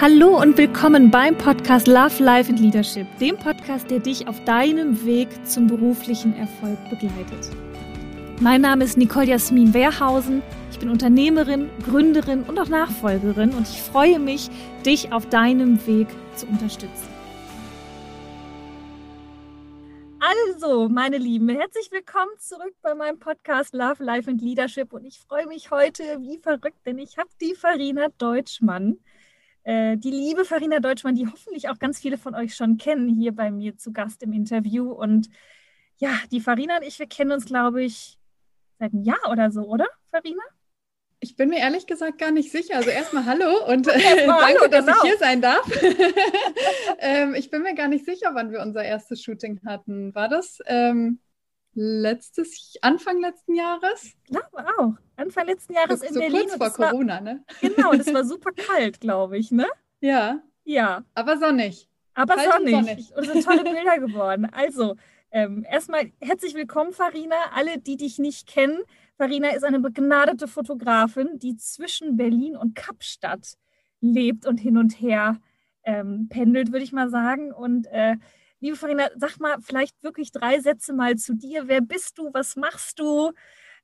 Hallo und willkommen beim Podcast Love, Life and Leadership, dem Podcast, der dich auf deinem Weg zum beruflichen Erfolg begleitet. Mein Name ist Nicole Jasmin Wehrhausen. Ich bin Unternehmerin, Gründerin und auch Nachfolgerin und ich freue mich, dich auf deinem Weg zu unterstützen. Also, meine Lieben, herzlich willkommen zurück bei meinem Podcast Love, Life and Leadership. Und ich freue mich heute wie verrückt, denn ich habe die Farina Deutschmann, die liebe Farina Deutschmann, die hoffentlich auch ganz viele von euch schon kennen, hier bei mir zu Gast im Interview. Und ja, die Farina und ich, wir kennen uns, glaube ich, seit einem Jahr oder so, oder, Farina? Ich bin mir ehrlich gesagt gar nicht sicher. Also erstmal hallo und äh, danke, hallo, dass genau. ich hier sein darf. ähm, ich bin mir gar nicht sicher, wann wir unser erstes Shooting hatten. War das ähm, letztes Anfang letzten Jahres? Ja, auch. Anfang letzten Jahres so, in so Berlin. Kurz vor Corona, war, ne? Genau, das war super kalt, glaube ich, ne? Ja. Ja. Aber sonnig. Aber sonnig. Und, sonnig. und sind tolle Bilder geworden. Also, ähm, erstmal herzlich willkommen, Farina. Alle, die dich nicht kennen, Farina ist eine begnadete Fotografin, die zwischen Berlin und Kapstadt lebt und hin und her ähm, pendelt, würde ich mal sagen. Und äh, liebe Farina, sag mal vielleicht wirklich drei Sätze mal zu dir. Wer bist du? Was machst du?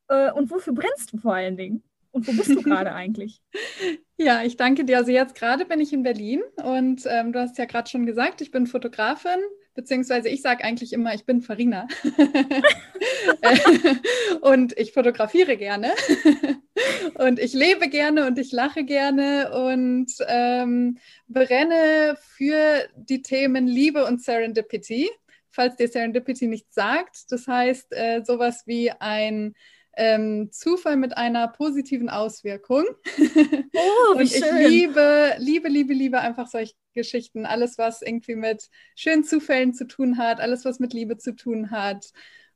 Äh, und wofür brennst du vor allen Dingen? Und wo bist du gerade eigentlich? Ja, ich danke dir. Also jetzt gerade bin ich in Berlin und ähm, du hast ja gerade schon gesagt, ich bin Fotografin, beziehungsweise ich sage eigentlich immer, ich bin Farina. und ich fotografiere gerne. und ich lebe gerne und ich lache gerne und ähm, brenne für die Themen Liebe und Serendipity. Falls dir Serendipity nichts sagt, das heißt äh, sowas wie ein ähm, Zufall mit einer positiven Auswirkung. Oh, und ich liebe, liebe, liebe, liebe einfach solche Geschichten. Alles, was irgendwie mit schönen Zufällen zu tun hat, alles, was mit Liebe zu tun hat.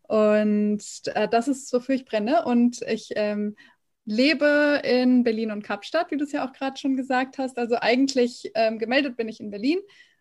Und äh, das ist, wofür ich brenne. Und ich ähm, lebe in Berlin und Kapstadt, wie du es ja auch gerade schon gesagt hast. Also eigentlich ähm, gemeldet bin ich in Berlin,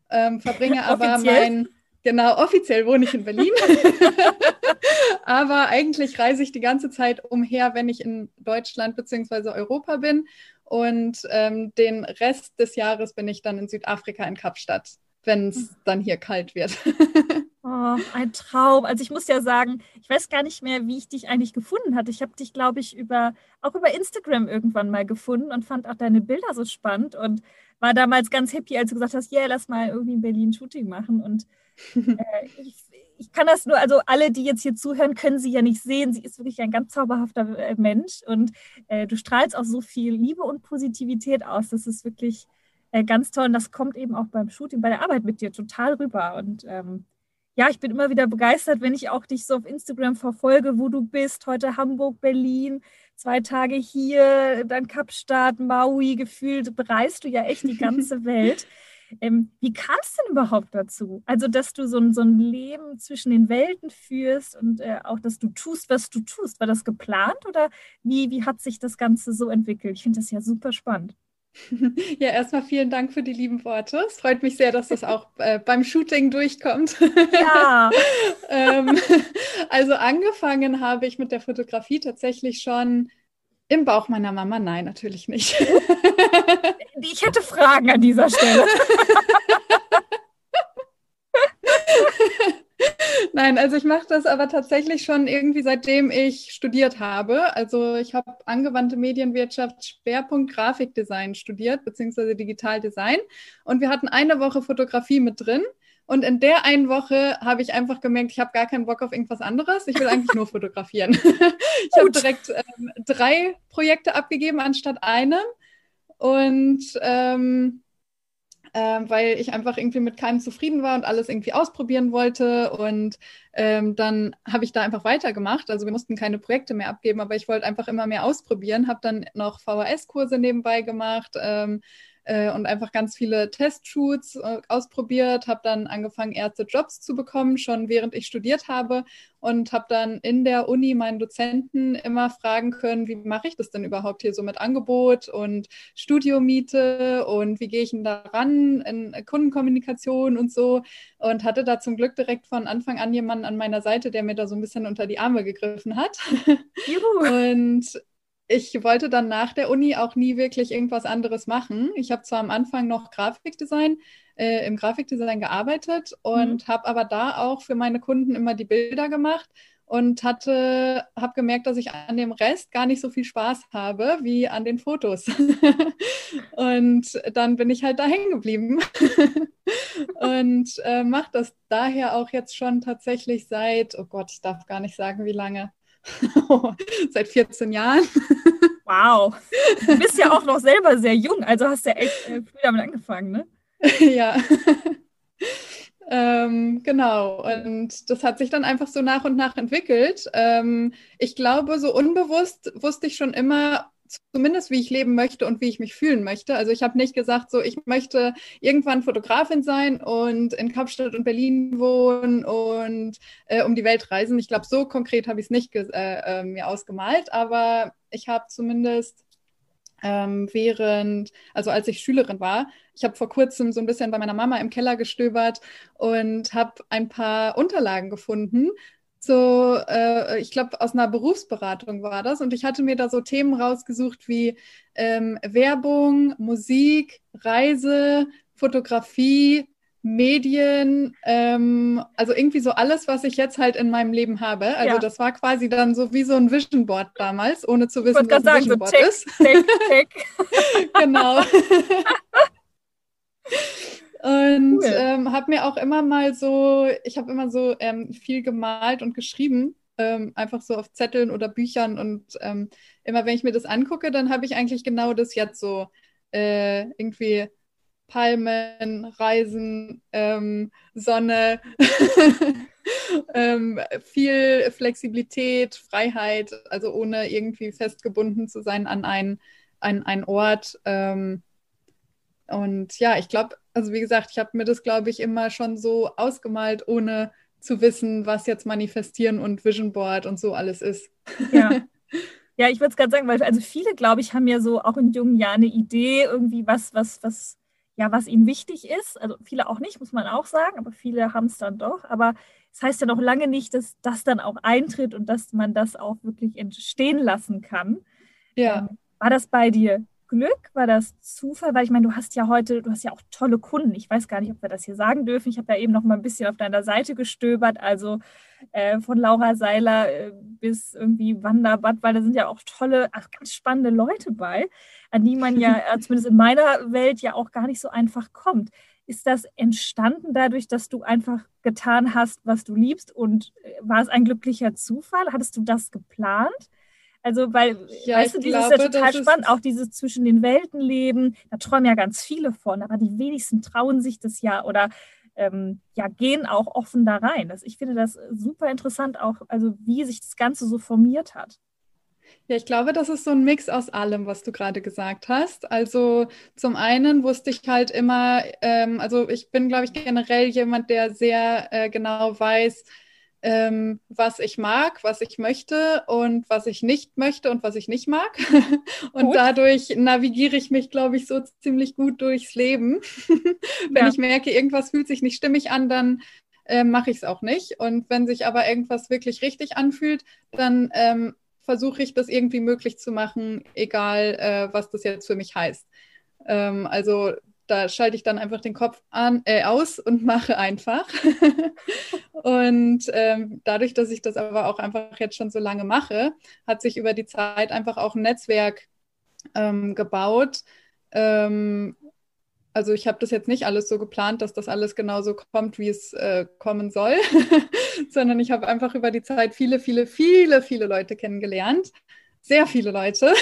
ähm, verbringe aber mein Genau, offiziell wohne ich in Berlin. Aber eigentlich reise ich die ganze Zeit umher, wenn ich in Deutschland bzw. Europa bin. Und ähm, den Rest des Jahres bin ich dann in Südafrika in Kapstadt, wenn es hm. dann hier kalt wird. Oh, ein Traum. Also ich muss ja sagen, ich weiß gar nicht mehr, wie ich dich eigentlich gefunden hatte. Ich habe dich, glaube ich, über auch über Instagram irgendwann mal gefunden und fand auch deine Bilder so spannend und war damals ganz happy, als du gesagt hast, ja, yeah, lass mal irgendwie in Berlin Shooting machen. Und ich, ich, kann das nur, also alle, die jetzt hier zuhören, können sie ja nicht sehen. Sie ist wirklich ein ganz zauberhafter äh, Mensch und äh, du strahlst auch so viel Liebe und Positivität aus. Das ist wirklich äh, ganz toll und das kommt eben auch beim Shooting, bei der Arbeit mit dir total rüber. Und ähm, ja, ich bin immer wieder begeistert, wenn ich auch dich so auf Instagram verfolge, wo du bist. Heute Hamburg, Berlin, zwei Tage hier, dann Kapstadt, Maui, gefühlt bereist du ja echt die ganze Welt. Ähm, wie kam es denn überhaupt dazu? Also, dass du so ein, so ein Leben zwischen den Welten führst und äh, auch, dass du tust, was du tust. War das geplant oder wie, wie hat sich das Ganze so entwickelt? Ich finde das ja super spannend. Ja, erstmal vielen Dank für die lieben Worte. Es freut mich sehr, dass das auch äh, beim Shooting durchkommt. Ja. ähm, also angefangen habe ich mit der Fotografie tatsächlich schon im Bauch meiner Mama. Nein, natürlich nicht. ich hätte Fragen an dieser Stelle. Nein, also ich mache das aber tatsächlich schon irgendwie seitdem ich studiert habe. Also ich habe angewandte Medienwirtschaft, Schwerpunkt Grafikdesign studiert, beziehungsweise Digitaldesign. Und wir hatten eine Woche Fotografie mit drin. Und in der einen Woche habe ich einfach gemerkt, ich habe gar keinen Bock auf irgendwas anderes. Ich will eigentlich nur fotografieren. ich habe direkt ähm, drei Projekte abgegeben anstatt einem. Und ähm, ähm, weil ich einfach irgendwie mit keinem zufrieden war und alles irgendwie ausprobieren wollte. Und ähm, dann habe ich da einfach weitergemacht. Also wir mussten keine Projekte mehr abgeben, aber ich wollte einfach immer mehr ausprobieren. Habe dann noch VHS-Kurse nebenbei gemacht. Ähm, äh, und einfach ganz viele Testshoots äh, ausprobiert, habe dann angefangen, erste Jobs zu bekommen, schon während ich studiert habe und habe dann in der Uni meinen Dozenten immer fragen können, wie mache ich das denn überhaupt hier so mit Angebot und Studiomiete und wie gehe ich denn da ran in Kundenkommunikation und so und hatte da zum Glück direkt von Anfang an jemanden an meiner Seite, der mir da so ein bisschen unter die Arme gegriffen hat. Juhu. Und ich wollte dann nach der Uni auch nie wirklich irgendwas anderes machen. Ich habe zwar am Anfang noch Grafikdesign, äh, im Grafikdesign gearbeitet und mhm. habe aber da auch für meine Kunden immer die Bilder gemacht und hatte, habe gemerkt, dass ich an dem Rest gar nicht so viel Spaß habe wie an den Fotos. und dann bin ich halt da hängen geblieben und äh, mache das daher auch jetzt schon tatsächlich seit, oh Gott, ich darf gar nicht sagen, wie lange. Seit 14 Jahren. Wow. Du bist ja auch noch selber sehr jung, also hast du ja echt äh, früh damit angefangen, ne? ja. ähm, genau. Und das hat sich dann einfach so nach und nach entwickelt. Ähm, ich glaube, so unbewusst wusste ich schon immer, zumindest wie ich leben möchte und wie ich mich fühlen möchte. Also ich habe nicht gesagt, so ich möchte irgendwann Fotografin sein und in Kapstadt und Berlin wohnen und äh, um die Welt reisen. Ich glaube, so konkret habe ich es nicht äh, äh, mir ausgemalt, aber ich habe zumindest ähm, während, also als ich Schülerin war, ich habe vor kurzem so ein bisschen bei meiner Mama im Keller gestöbert und habe ein paar Unterlagen gefunden so, äh, ich glaube, aus einer Berufsberatung war das. Und ich hatte mir da so Themen rausgesucht wie ähm, Werbung, Musik, Reise, Fotografie, Medien, ähm, also irgendwie so alles, was ich jetzt halt in meinem Leben habe. Also ja. das war quasi dann so wie so ein Vision Board damals, ohne zu wissen, was ein sagen, Vision Board so check, ist. Check, check. genau. Und cool. ähm, habe mir auch immer mal so, ich habe immer so ähm, viel gemalt und geschrieben, ähm, einfach so auf Zetteln oder Büchern. Und ähm, immer wenn ich mir das angucke, dann habe ich eigentlich genau das jetzt so äh, irgendwie Palmen, Reisen, ähm, Sonne, ähm, viel Flexibilität, Freiheit, also ohne irgendwie festgebunden zu sein an einen, an einen Ort. Ähm, und ja, ich glaube, also wie gesagt, ich habe mir das, glaube ich, immer schon so ausgemalt, ohne zu wissen, was jetzt Manifestieren und Vision Board und so alles ist. Ja. Ja, ich würde es gerade sagen, weil also viele, glaube ich, haben ja so auch in jungen Jahren eine Idee, irgendwie was, was, was, ja, was ihnen wichtig ist. Also viele auch nicht, muss man auch sagen, aber viele haben es dann doch. Aber es das heißt ja noch lange nicht, dass das dann auch eintritt und dass man das auch wirklich entstehen lassen kann. Ja. Ähm, war das bei dir Glück? War das Zufall? Weil ich meine, du hast ja heute, du hast ja auch tolle Kunden. Ich weiß gar nicht, ob wir das hier sagen dürfen. Ich habe ja eben noch mal ein bisschen auf deiner Seite gestöbert. Also äh, von Laura Seiler äh, bis irgendwie Wanda weil da sind ja auch tolle, ach, ganz spannende Leute bei, an die man ja äh, zumindest in meiner Welt ja auch gar nicht so einfach kommt. Ist das entstanden dadurch, dass du einfach getan hast, was du liebst? Und äh, war es ein glücklicher Zufall? Hattest du das geplant? Also, weil, ja, weißt du, dieses glaube, ist ja total spannend, auch dieses zwischen den Welten leben, da träumen ja ganz viele von, aber die wenigsten trauen sich das ja oder ähm, ja, gehen auch offen da rein. Das, ich finde das super interessant, auch, also wie sich das Ganze so formiert hat. Ja, ich glaube, das ist so ein Mix aus allem, was du gerade gesagt hast. Also zum einen wusste ich halt immer, ähm, also ich bin, glaube ich, generell jemand, der sehr äh, genau weiß, ähm, was ich mag, was ich möchte und was ich nicht möchte und was ich nicht mag. und gut. dadurch navigiere ich mich, glaube ich, so ziemlich gut durchs Leben. wenn ja. ich merke, irgendwas fühlt sich nicht stimmig an, dann äh, mache ich es auch nicht. Und wenn sich aber irgendwas wirklich richtig anfühlt, dann ähm, versuche ich das irgendwie möglich zu machen, egal äh, was das jetzt für mich heißt. Ähm, also da schalte ich dann einfach den Kopf an, äh, aus und mache einfach. und ähm, dadurch, dass ich das aber auch einfach jetzt schon so lange mache, hat sich über die Zeit einfach auch ein Netzwerk ähm, gebaut. Ähm, also ich habe das jetzt nicht alles so geplant, dass das alles genauso kommt, wie es äh, kommen soll, sondern ich habe einfach über die Zeit viele, viele, viele, viele Leute kennengelernt. Sehr viele Leute.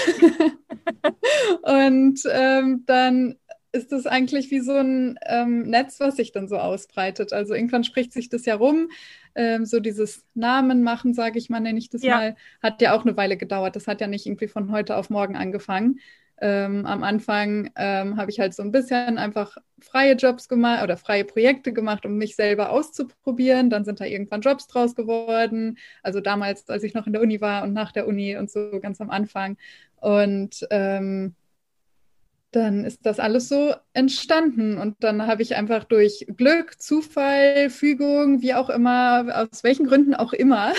und ähm, dann ist das eigentlich wie so ein ähm, Netz, was sich dann so ausbreitet. Also irgendwann spricht sich das ja rum. Ähm, so dieses Namen machen, sage ich mal, nenne ich das ja. mal, hat ja auch eine Weile gedauert. Das hat ja nicht irgendwie von heute auf morgen angefangen. Ähm, am Anfang ähm, habe ich halt so ein bisschen einfach freie Jobs gemacht oder freie Projekte gemacht, um mich selber auszuprobieren. Dann sind da irgendwann Jobs draus geworden. Also damals, als ich noch in der Uni war und nach der Uni und so ganz am Anfang. Und ähm, dann ist das alles so entstanden. Und dann habe ich einfach durch Glück, Zufall, Fügung, wie auch immer, aus welchen Gründen auch immer,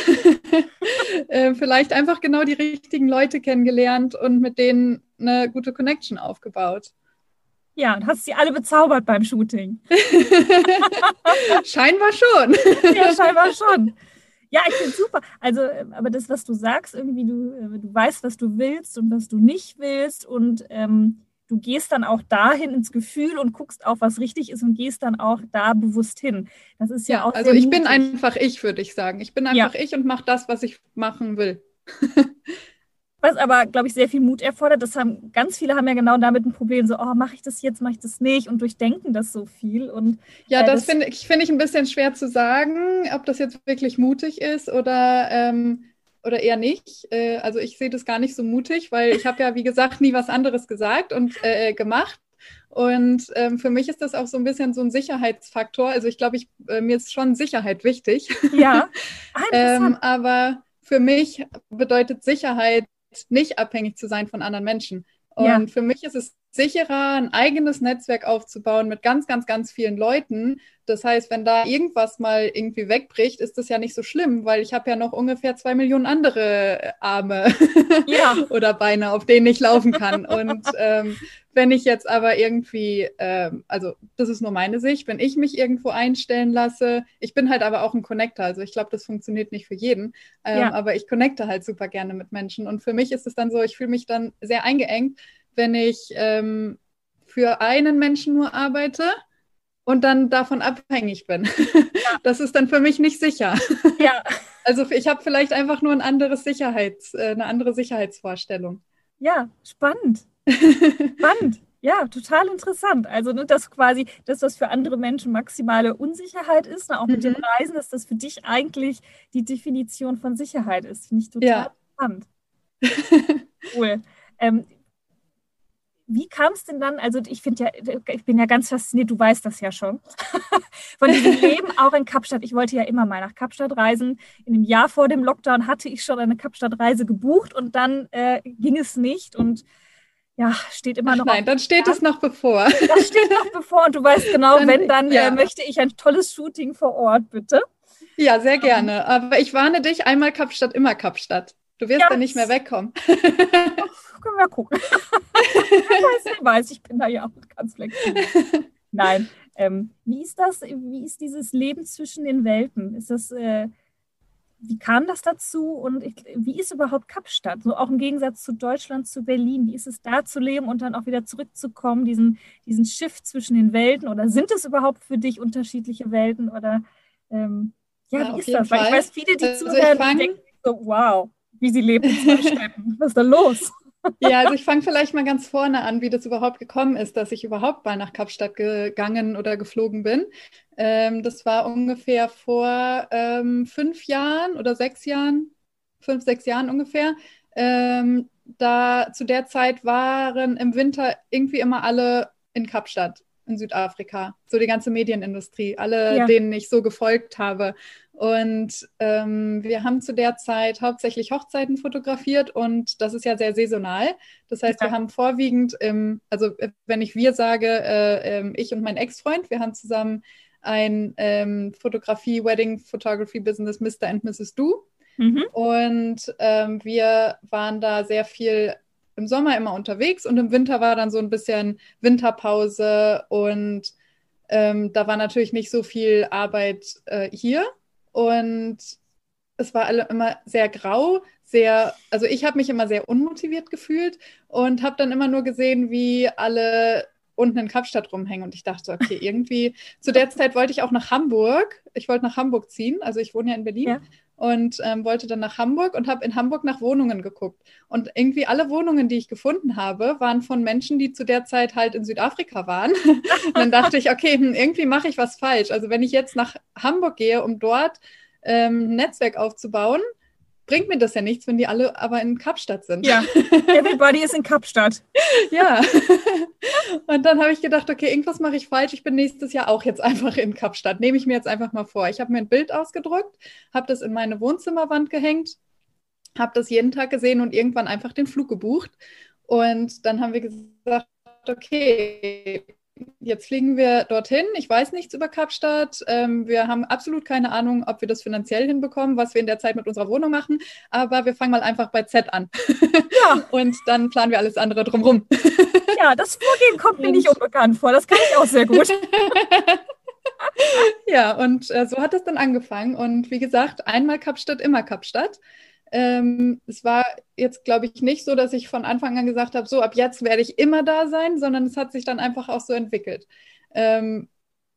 äh, vielleicht einfach genau die richtigen Leute kennengelernt und mit denen eine gute Connection aufgebaut. Ja, und hast sie alle bezaubert beim Shooting. scheinbar schon. ja, scheinbar schon. Ja, ich finde super. Also, aber das, was du sagst, irgendwie, du, äh, du weißt, was du willst und was du nicht willst und ähm, du gehst dann auch dahin ins Gefühl und guckst auch, was richtig ist und gehst dann auch da bewusst hin. Das ist ja, ja auch. Also ich mutig. bin einfach ich, würde ich sagen. Ich bin einfach ja. ich und mache das, was ich machen will. was aber, glaube ich, sehr viel Mut erfordert. Das haben ganz viele haben ja genau damit ein Problem, so, oh, mache ich das jetzt, mache ich das nicht und durchdenken das so viel. Und, ja, äh, das, das finde ich, find ich ein bisschen schwer zu sagen, ob das jetzt wirklich mutig ist oder ähm, oder eher nicht. Äh, also ich sehe das gar nicht so mutig, weil ich habe ja, wie gesagt, nie was anderes gesagt und äh, äh, gemacht. Und ähm, für mich ist das auch so ein bisschen so ein Sicherheitsfaktor. Also ich glaube, ich, äh, mir ist schon Sicherheit wichtig. Ja. Ah, ähm, aber für mich bedeutet Sicherheit nicht abhängig zu sein von anderen Menschen. Und ja. für mich ist es sicherer, ein eigenes Netzwerk aufzubauen mit ganz, ganz, ganz vielen Leuten. Das heißt, wenn da irgendwas mal irgendwie wegbricht, ist das ja nicht so schlimm, weil ich habe ja noch ungefähr zwei Millionen andere Arme ja. oder Beine, auf denen ich laufen kann. Und ähm, wenn ich jetzt aber irgendwie, ähm, also das ist nur meine Sicht, wenn ich mich irgendwo einstellen lasse, ich bin halt aber auch ein Connector, also ich glaube, das funktioniert nicht für jeden, ähm, ja. aber ich connecte halt super gerne mit Menschen. Und für mich ist es dann so, ich fühle mich dann sehr eingeengt, wenn ich ähm, für einen Menschen nur arbeite und dann davon abhängig bin. Ja. Das ist dann für mich nicht sicher. Ja. Also ich habe vielleicht einfach nur ein anderes Sicherheits, äh, eine andere Sicherheitsvorstellung. Ja, spannend. Spannend. Ja, total interessant. Also, ne, dass quasi das, was für andere Menschen maximale Unsicherheit ist, ne, auch mhm. mit dem mhm. Reisen, dass das für dich eigentlich die Definition von Sicherheit ist. Finde ich total ja. spannend. cool. Ähm, wie kam es denn dann, also ich finde ja, ich bin ja ganz fasziniert, du weißt das ja schon, von diesem Leben auch in Kapstadt. Ich wollte ja immer mal nach Kapstadt reisen. In dem Jahr vor dem Lockdown hatte ich schon eine Kapstadt-Reise gebucht und dann äh, ging es nicht und ja, steht immer noch. Ach nein, dann steht es noch bevor. Das steht noch bevor und du weißt genau, dann, wenn, dann ja. äh, möchte ich ein tolles Shooting vor Ort, bitte. Ja, sehr gerne. Aber ich warne dich, einmal Kapstadt, immer Kapstadt. Du wirst ja, dann nicht mehr wegkommen. können wir gucken. wer weiß, ich bin da ja auch ganz flexibel. Nein. Ähm, wie ist das? Wie ist dieses Leben zwischen den Welten? Ist das, äh, wie kam das dazu und ich, wie ist überhaupt Kapstadt? So auch im Gegensatz zu Deutschland, zu Berlin. Wie ist es da zu leben und dann auch wieder zurückzukommen, diesen, diesen Shift zwischen den Welten? Oder sind es überhaupt für dich unterschiedliche Welten? Oder ähm, ja, ja, wie ist das? Fall. Weil ich weiß, viele, die also zuhören, denken so, wow, wie sie leben in zwei Städten. Was ist da los? Ja, also ich fange vielleicht mal ganz vorne an, wie das überhaupt gekommen ist, dass ich überhaupt mal nach Kapstadt gegangen oder geflogen bin. Ähm, das war ungefähr vor ähm, fünf Jahren oder sechs Jahren, fünf, sechs Jahren ungefähr. Ähm, da zu der Zeit waren im Winter irgendwie immer alle in Kapstadt in Südafrika, so die ganze Medienindustrie, alle, ja. denen ich so gefolgt habe. Und ähm, wir haben zu der Zeit hauptsächlich Hochzeiten fotografiert und das ist ja sehr saisonal. Das heißt, ja. wir haben vorwiegend, im, also wenn ich wir sage, äh, äh, ich und mein Ex-Freund, wir haben zusammen ein ähm, Fotografie, Wedding Photography Business Mr. and Mrs. Do. Mhm. Und ähm, wir waren da sehr viel im Sommer immer unterwegs und im Winter war dann so ein bisschen Winterpause und ähm, da war natürlich nicht so viel Arbeit äh, hier und es war alle immer sehr grau, sehr, also ich habe mich immer sehr unmotiviert gefühlt und habe dann immer nur gesehen, wie alle unten in Kapstadt rumhängen und ich dachte, okay, irgendwie zu der Zeit wollte ich auch nach Hamburg. Ich wollte nach Hamburg ziehen, also ich wohne ja in Berlin. Ja und ähm, wollte dann nach Hamburg und habe in Hamburg nach Wohnungen geguckt. Und irgendwie alle Wohnungen, die ich gefunden habe, waren von Menschen, die zu der Zeit halt in Südafrika waren. dann dachte ich, okay, hm, irgendwie mache ich was falsch. Also wenn ich jetzt nach Hamburg gehe, um dort ähm, ein Netzwerk aufzubauen, bringt mir das ja nichts, wenn die alle aber in Kapstadt sind. Ja, everybody is in Kapstadt. ja. Und dann habe ich gedacht, okay, irgendwas mache ich falsch. Ich bin nächstes Jahr auch jetzt einfach in Kapstadt. Nehme ich mir jetzt einfach mal vor. Ich habe mir ein Bild ausgedruckt, habe das in meine Wohnzimmerwand gehängt, habe das jeden Tag gesehen und irgendwann einfach den Flug gebucht. Und dann haben wir gesagt, okay, jetzt fliegen wir dorthin. Ich weiß nichts über Kapstadt. Ähm, wir haben absolut keine Ahnung, ob wir das finanziell hinbekommen, was wir in der Zeit mit unserer Wohnung machen. Aber wir fangen mal einfach bei Z an. Ja. und dann planen wir alles andere drumherum. ja, das Vorgehen kommt mir nicht unbekannt vor. Das kann ich auch sehr gut. ja, und äh, so hat es dann angefangen. Und wie gesagt, einmal Kapstadt, immer Kapstadt. Ähm, es war jetzt, glaube ich, nicht so, dass ich von Anfang an gesagt habe, so ab jetzt werde ich immer da sein, sondern es hat sich dann einfach auch so entwickelt. Ähm,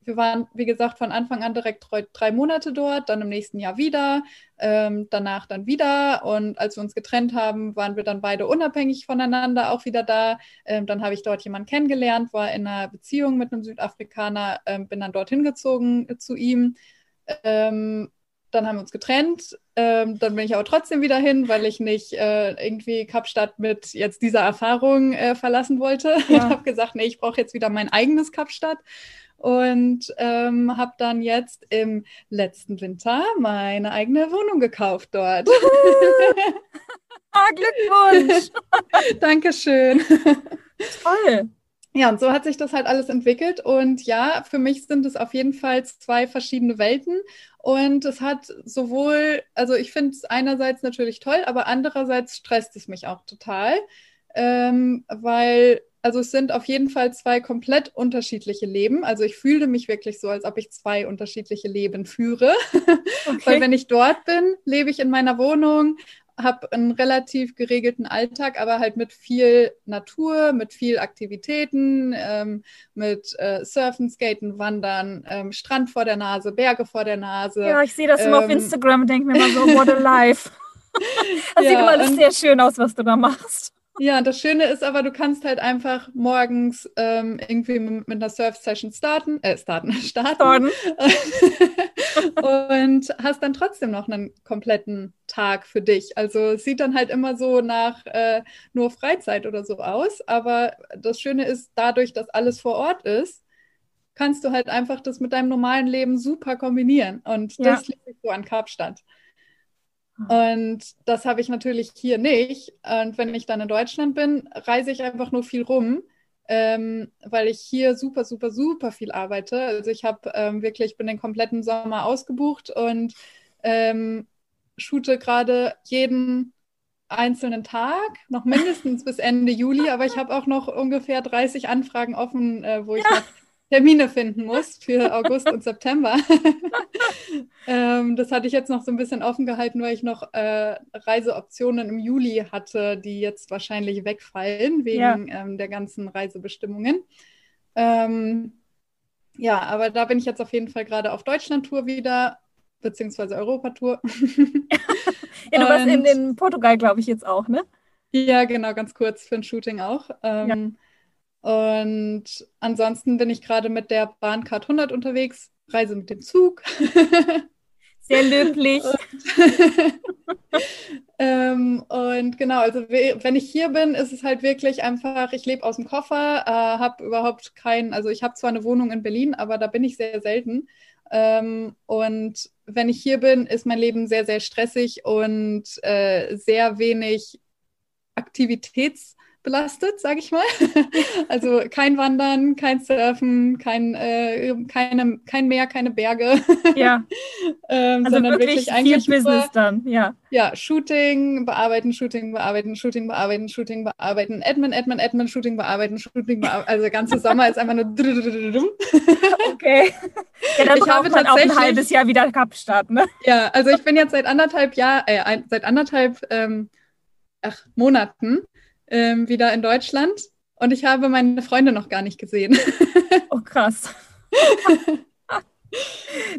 wir waren, wie gesagt, von Anfang an direkt drei, Monate dort, dann im nächsten Jahr wieder, ähm, danach dann wieder. Und als wir uns getrennt haben, waren wir dann beide unabhängig voneinander auch wieder da. Ähm, dann habe ich dort jemanden kennengelernt, war in einer Beziehung mit einem Südafrikaner, ähm, bin dann dorthin gezogen äh, zu ihm. Dann haben wir uns getrennt. Ähm, dann bin ich aber trotzdem wieder hin, weil ich nicht äh, irgendwie Kapstadt mit jetzt dieser Erfahrung äh, verlassen wollte. Ja. Und habe gesagt, nee, ich brauche jetzt wieder mein eigenes Kapstadt. Und ähm, habe dann jetzt im letzten Winter meine eigene Wohnung gekauft dort. ah, Glückwunsch! Dankeschön. Toll. Ja, und so hat sich das halt alles entwickelt. Und ja, für mich sind es auf jeden Fall zwei verschiedene Welten. Und es hat sowohl, also ich finde es einerseits natürlich toll, aber andererseits stresst es mich auch total, ähm, weil, also es sind auf jeden Fall zwei komplett unterschiedliche Leben. Also ich fühle mich wirklich so, als ob ich zwei unterschiedliche Leben führe. Okay. weil wenn ich dort bin, lebe ich in meiner Wohnung, habe einen relativ geregelten Alltag, aber halt mit viel Natur, mit viel Aktivitäten, ähm, mit äh, Surfen, Skaten, Wandern, ähm, Strand vor der Nase, Berge vor der Nase. Ja, ich sehe das ähm, immer auf ähm, Instagram und denke mir immer so, what a life. das ja, sieht immer alles sehr schön aus, was du da machst. Ja, das Schöne ist aber, du kannst halt einfach morgens ähm, irgendwie mit, einer Surf-Session starten, äh, starten, starten. und hast dann trotzdem noch einen kompletten Tag für dich. Also es sieht dann halt immer so nach äh, nur Freizeit oder so aus. Aber das Schöne ist, dadurch, dass alles vor Ort ist, kannst du halt einfach das mit deinem normalen Leben super kombinieren. Und ja. das liegt so an Kapstadt. Und das habe ich natürlich hier nicht. Und wenn ich dann in Deutschland bin, reise ich einfach nur viel rum, ähm, weil ich hier super, super, super viel arbeite. Also ich habe ähm, wirklich, bin den kompletten Sommer ausgebucht und ähm, shoote gerade jeden einzelnen Tag, noch mindestens bis Ende Juli, aber ich habe auch noch ungefähr 30 Anfragen offen, äh, wo ich ja. noch Termine finden muss für August und September. ähm, das hatte ich jetzt noch so ein bisschen offen gehalten, weil ich noch äh, Reiseoptionen im Juli hatte, die jetzt wahrscheinlich wegfallen wegen ja. ähm, der ganzen Reisebestimmungen. Ähm, ja, aber da bin ich jetzt auf jeden Fall gerade auf Deutschland-Tour wieder, beziehungsweise Europatour. ja, du warst in, in Portugal, glaube ich, jetzt auch, ne? Ja, genau, ganz kurz für ein Shooting auch. Ähm, ja. Und ansonsten bin ich gerade mit der Bahncard 100 unterwegs, reise mit dem Zug. Sehr löblich. Und, ähm, und, genau, also wenn ich hier bin, ist es halt wirklich einfach, ich lebe aus dem Koffer, äh, habe überhaupt keinen, also ich habe zwar eine Wohnung in Berlin, aber da bin ich sehr selten. Ähm, und wenn ich hier bin, ist mein Leben sehr, sehr stressig und äh, sehr wenig Aktivitäts- belastet, sage ich mal. also kein Wandern, kein Surfen, kein, äh, keine, kein Meer, keine Berge. Ja. ähm, also sondern wirklich, wirklich eigentlich viel Business dann, ja. Ja, Shooting, bearbeiten, Shooting, bearbeiten, Shooting, bearbeiten, Shooting, bearbeiten, Admin, Admin, Admin, Shooting, bearbeiten, Shooting, bearbeiten. Also der ganze Sommer ist einfach nur. okay. Ja, dann ich habe man auch ein halbes Jahr wieder Kapstadt, ne? Ja, also ich bin jetzt seit anderthalb Jahr, äh, seit anderthalb ähm, ach, Monaten ähm, wieder in Deutschland und ich habe meine Freunde noch gar nicht gesehen. Oh, krass.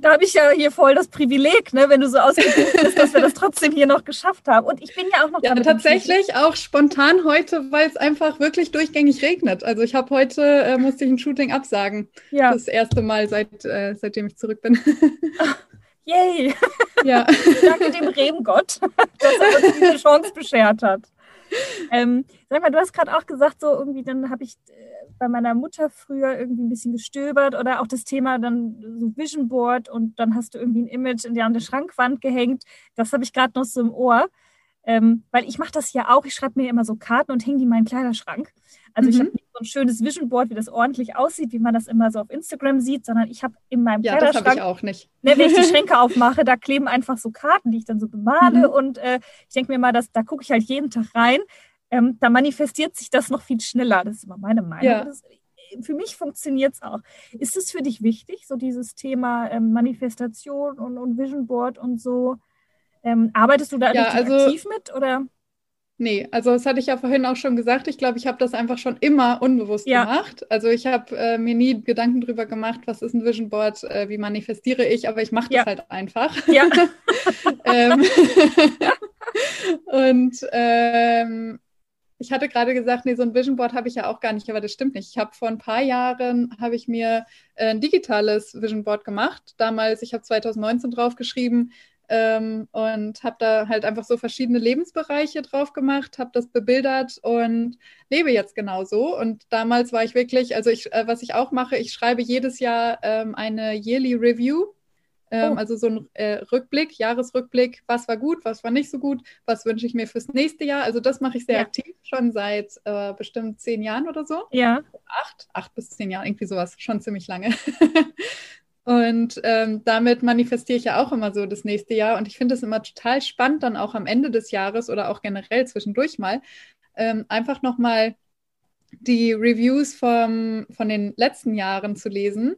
da habe ich ja hier voll das Privileg, ne, wenn du so ausgebucht bist, dass wir das trotzdem hier noch geschafft haben. Und ich bin ja auch noch. Ja, tatsächlich auch spontan heute, weil es einfach wirklich durchgängig regnet. Also ich habe heute äh, musste ich ein Shooting absagen. Ja. Das erste Mal seit äh, seitdem ich zurück bin. Ach, yay! Ja. Danke dem Regengott, dass er uns diese Chance beschert hat. Ähm, sag mal, du hast gerade auch gesagt, so irgendwie, dann habe ich äh, bei meiner Mutter früher irgendwie ein bisschen gestöbert oder auch das Thema dann so Vision Board und dann hast du irgendwie ein Image in die andere Schrankwand gehängt. Das habe ich gerade noch so im Ohr. Ähm, weil ich mache das ja auch, ich schreibe mir immer so Karten und hänge die in meinen Kleiderschrank. Also mhm. ich habe nicht so ein schönes Vision Board, wie das ordentlich aussieht, wie man das immer so auf Instagram sieht, sondern ich habe in meinem ja, Kleiderschrank, das ich auch nicht. Ne, wenn ich die Schränke aufmache, da kleben einfach so Karten, die ich dann so bemale mhm. und äh, ich denke mir mal, dass, da gucke ich halt jeden Tag rein. Ähm, da manifestiert sich das noch viel schneller. Das ist immer meine Meinung. Ja. Das, für mich funktioniert es auch. Ist es für dich wichtig, so dieses Thema ähm, Manifestation und, und Vision Board und so? Ähm, arbeitest du da ja, also, aktiv mit oder? Nee, also das hatte ich ja vorhin auch schon gesagt. Ich glaube, ich habe das einfach schon immer unbewusst ja. gemacht. Also ich habe äh, mir nie Gedanken darüber gemacht, was ist ein Vision Board, äh, wie manifestiere ich, aber ich mache das ja. halt einfach. Ja. ähm, und ähm, ich hatte gerade gesagt, nee, so ein Vision Board habe ich ja auch gar nicht, aber das stimmt nicht. Ich habe vor ein paar Jahren, habe ich mir äh, ein digitales Vision Board gemacht. Damals, ich habe 2019 draufgeschrieben ähm, und habe da halt einfach so verschiedene Lebensbereiche drauf gemacht, habe das bebildert und lebe jetzt genauso. Und damals war ich wirklich, also ich, äh, was ich auch mache, ich schreibe jedes Jahr ähm, eine Yearly Review ähm, oh. Also so ein äh, Rückblick, Jahresrückblick, was war gut, was war nicht so gut, was wünsche ich mir fürs nächste Jahr. Also das mache ich sehr ja. aktiv, schon seit äh, bestimmt zehn Jahren oder so. Ja. Acht, acht bis zehn Jahre, irgendwie sowas, schon ziemlich lange. Und ähm, damit manifestiere ich ja auch immer so das nächste Jahr. Und ich finde es immer total spannend, dann auch am Ende des Jahres oder auch generell zwischendurch mal, ähm, einfach nochmal die Reviews vom, von den letzten Jahren zu lesen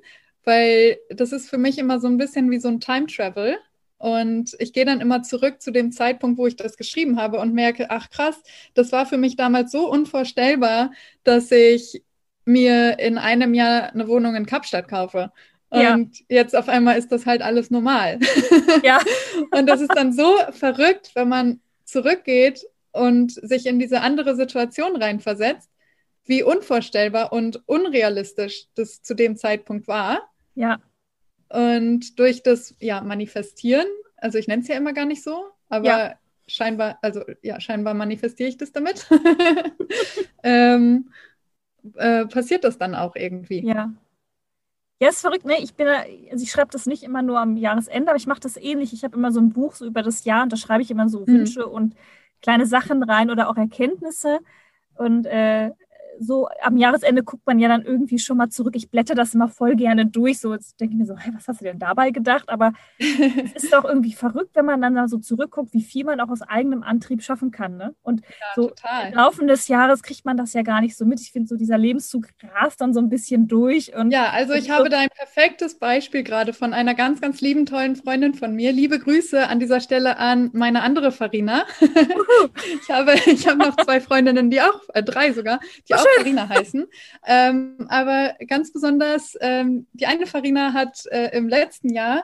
weil das ist für mich immer so ein bisschen wie so ein Time Travel. Und ich gehe dann immer zurück zu dem Zeitpunkt, wo ich das geschrieben habe und merke, ach krass, das war für mich damals so unvorstellbar, dass ich mir in einem Jahr eine Wohnung in Kapstadt kaufe. Und ja. jetzt auf einmal ist das halt alles normal. Ja. und das ist dann so verrückt, wenn man zurückgeht und sich in diese andere Situation reinversetzt, wie unvorstellbar und unrealistisch das zu dem Zeitpunkt war. Ja. Und durch das ja, Manifestieren, also ich nenne es ja immer gar nicht so, aber ja. scheinbar, also ja, scheinbar manifestiere ich das damit. ähm, äh, passiert das dann auch irgendwie. Ja. Ja, ist verrückt, ne? Ich bin, also ich schreibe das nicht immer nur am Jahresende, aber ich mache das ähnlich. Ich habe immer so ein Buch so über das Jahr und da schreibe ich immer so mhm. Wünsche und kleine Sachen rein oder auch Erkenntnisse. Und äh, so am Jahresende guckt man ja dann irgendwie schon mal zurück. Ich blätter das immer voll gerne durch. So, jetzt denke ich mir so, hey, was hast du denn dabei gedacht? Aber es ist doch irgendwie verrückt, wenn man dann da so zurückguckt, wie viel man auch aus eigenem Antrieb schaffen kann. Ne? Und ja, so total. im Laufe des Jahres kriegt man das ja gar nicht so mit. Ich finde so, dieser Lebenszug rast dann so ein bisschen durch. Und ja, also ich so habe da ein perfektes Beispiel gerade von einer ganz, ganz lieben, tollen Freundin von mir. Liebe Grüße an dieser Stelle an meine andere Farina. ich habe, ich habe noch zwei Freundinnen, die auch, äh, drei sogar, die auch Farina heißen. Ähm, aber ganz besonders, ähm, die eine Farina hat äh, im letzten Jahr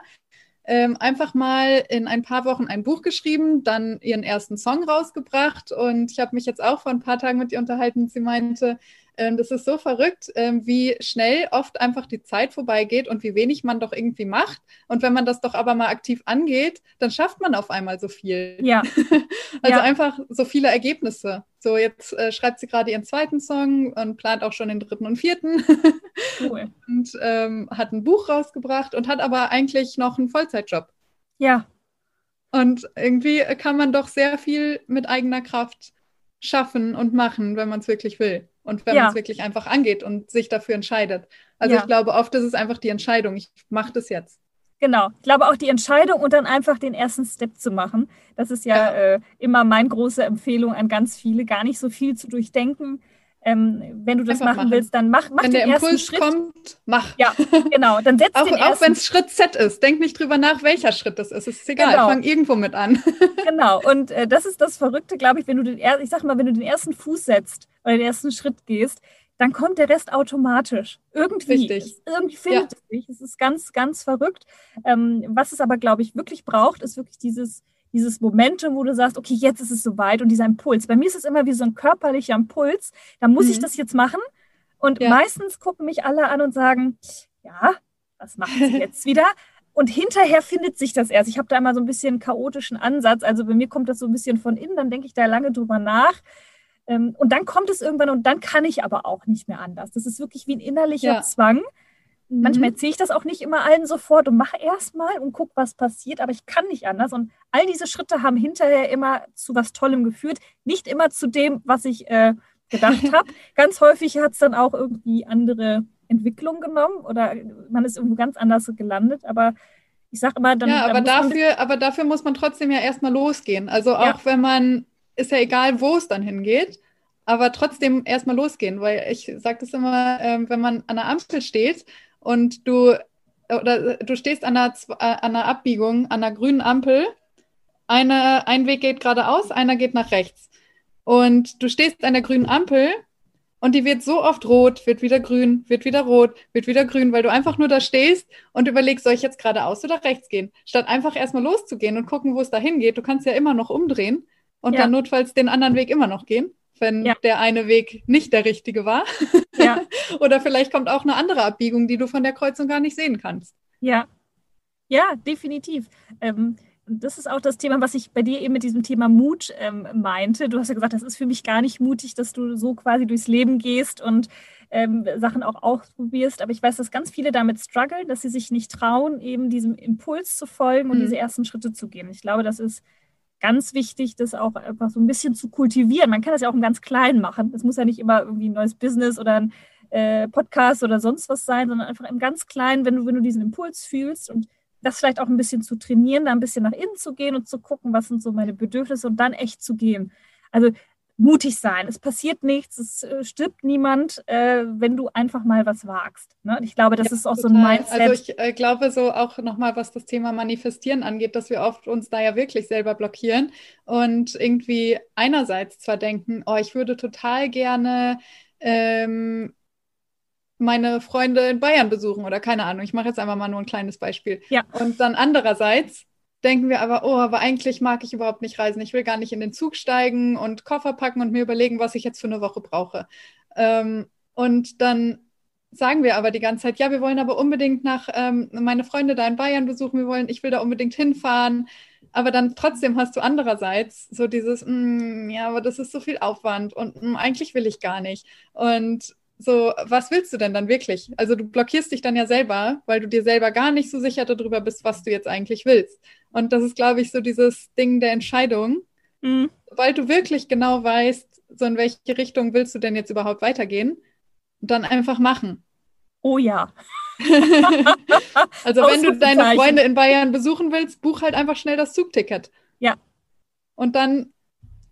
ähm, einfach mal in ein paar Wochen ein Buch geschrieben, dann ihren ersten Song rausgebracht und ich habe mich jetzt auch vor ein paar Tagen mit ihr unterhalten. Sie meinte, ähm, das ist so verrückt, ähm, wie schnell oft einfach die Zeit vorbeigeht und wie wenig man doch irgendwie macht. Und wenn man das doch aber mal aktiv angeht, dann schafft man auf einmal so viel. Ja. also ja. einfach so viele Ergebnisse. So, jetzt äh, schreibt sie gerade ihren zweiten Song und plant auch schon den dritten und vierten. cool. Und ähm, hat ein Buch rausgebracht und hat aber eigentlich noch einen Vollzeitjob. Ja. Und irgendwie kann man doch sehr viel mit eigener Kraft schaffen und machen, wenn man es wirklich will. Und wenn ja. man es wirklich einfach angeht und sich dafür entscheidet. Also ja. ich glaube, oft ist es einfach die Entscheidung, ich mache das jetzt. Genau, ich glaube auch die Entscheidung und dann einfach den ersten Step zu machen. Das ist ja, ja. Äh, immer meine große Empfehlung an ganz viele, gar nicht so viel zu durchdenken, ähm, wenn du das machen, machen, willst, dann mach, mach wenn den der ersten Impuls Schritt. kommt, mach. Ja, genau. Dann setz auch, den ersten. Auch wenn es Schritt Z ist, denk nicht drüber nach, welcher Schritt das ist. Es ist egal, genau. fang irgendwo mit an. genau. Und äh, das ist das Verrückte, glaube ich, wenn du den, ich sag mal, wenn du den ersten Fuß setzt oder den ersten Schritt gehst, dann kommt der Rest automatisch. Irgendwie. Richtig. irgendwie findet ja. es sich. Es ist ganz, ganz verrückt. Ähm, was es aber, glaube ich, wirklich braucht, ist wirklich dieses dieses Momentum, wo du sagst, okay, jetzt ist es soweit und dieser Impuls. Bei mir ist es immer wie so ein körperlicher Impuls. Da muss mhm. ich das jetzt machen. Und ja. meistens gucken mich alle an und sagen, ja, was machen sie jetzt wieder? Und hinterher findet sich das erst. Ich habe da immer so ein bisschen chaotischen Ansatz. Also bei mir kommt das so ein bisschen von innen, dann denke ich da lange drüber nach. Ähm, und dann kommt es irgendwann und dann kann ich aber auch nicht mehr anders. Das ist wirklich wie ein innerlicher ja. Zwang. Mhm. Manchmal erzähle ich das auch nicht immer allen sofort und mache erstmal und gucke, was passiert, aber ich kann nicht anders. Und all diese Schritte haben hinterher immer zu was Tollem geführt. Nicht immer zu dem, was ich äh, gedacht habe. Ganz häufig hat es dann auch irgendwie andere Entwicklungen genommen oder man ist irgendwo ganz anders gelandet. Aber ich sage immer, dann. Ja, aber, dafür, aber dafür muss man trotzdem ja erstmal losgehen. Also auch ja. wenn man, ist ja egal, wo es dann hingeht, aber trotzdem erstmal losgehen, weil ich sage das immer, äh, wenn man an der Ampel steht und du oder du stehst an einer, äh, an einer Abbiegung, an einer grünen Ampel, eine, ein Weg geht geradeaus, einer geht nach rechts. Und du stehst an der grünen Ampel und die wird so oft rot, wird wieder grün, wird wieder rot, wird wieder grün, weil du einfach nur da stehst und überlegst, soll ich jetzt geradeaus oder rechts gehen? Statt einfach erstmal loszugehen und gucken, wo es dahin geht. Du kannst ja immer noch umdrehen und ja. dann notfalls den anderen Weg immer noch gehen wenn ja. der eine Weg nicht der richtige war. Ja. Oder vielleicht kommt auch eine andere Abbiegung, die du von der Kreuzung gar nicht sehen kannst. Ja, ja, definitiv. Ähm, das ist auch das Thema, was ich bei dir eben mit diesem Thema Mut ähm, meinte. Du hast ja gesagt, das ist für mich gar nicht mutig, dass du so quasi durchs Leben gehst und ähm, Sachen auch ausprobierst. Aber ich weiß, dass ganz viele damit strugglen, dass sie sich nicht trauen, eben diesem Impuls zu folgen und mhm. diese ersten Schritte zu gehen. Ich glaube, das ist ganz wichtig, das auch einfach so ein bisschen zu kultivieren. Man kann das ja auch im ganz Kleinen machen. Es muss ja nicht immer irgendwie ein neues Business oder ein äh, Podcast oder sonst was sein, sondern einfach im ganz Kleinen, wenn du, wenn du diesen Impuls fühlst und das vielleicht auch ein bisschen zu trainieren, da ein bisschen nach innen zu gehen und zu gucken, was sind so meine Bedürfnisse und dann echt zu gehen. Also mutig sein. Es passiert nichts, es äh, stirbt niemand, äh, wenn du einfach mal was wagst. Ne? Ich glaube, das ja, ist auch total. so ein Mindset. Also ich äh, glaube so auch nochmal, was das Thema Manifestieren angeht, dass wir oft uns da ja wirklich selber blockieren und irgendwie einerseits zwar denken, oh, ich würde total gerne ähm, meine Freunde in Bayern besuchen oder keine Ahnung. Ich mache jetzt einfach mal nur ein kleines Beispiel. Ja. Und dann andererseits denken wir aber, oh, aber eigentlich mag ich überhaupt nicht reisen. Ich will gar nicht in den Zug steigen und Koffer packen und mir überlegen, was ich jetzt für eine Woche brauche. Ähm, und dann sagen wir aber die ganze Zeit, ja, wir wollen aber unbedingt nach ähm, meine Freunde da in Bayern besuchen, wir wollen, ich will da unbedingt hinfahren. Aber dann trotzdem hast du andererseits so dieses, mm, ja, aber das ist so viel Aufwand und mm, eigentlich will ich gar nicht. Und so, was willst du denn dann wirklich? Also du blockierst dich dann ja selber, weil du dir selber gar nicht so sicher darüber bist, was du jetzt eigentlich willst. Und das ist, glaube ich, so dieses Ding der Entscheidung. Mhm. Sobald du wirklich genau weißt, so in welche Richtung willst du denn jetzt überhaupt weitergehen, dann einfach machen. Oh ja. also wenn du deine Freunde in Bayern besuchen willst, buch halt einfach schnell das Zugticket. Ja. Und dann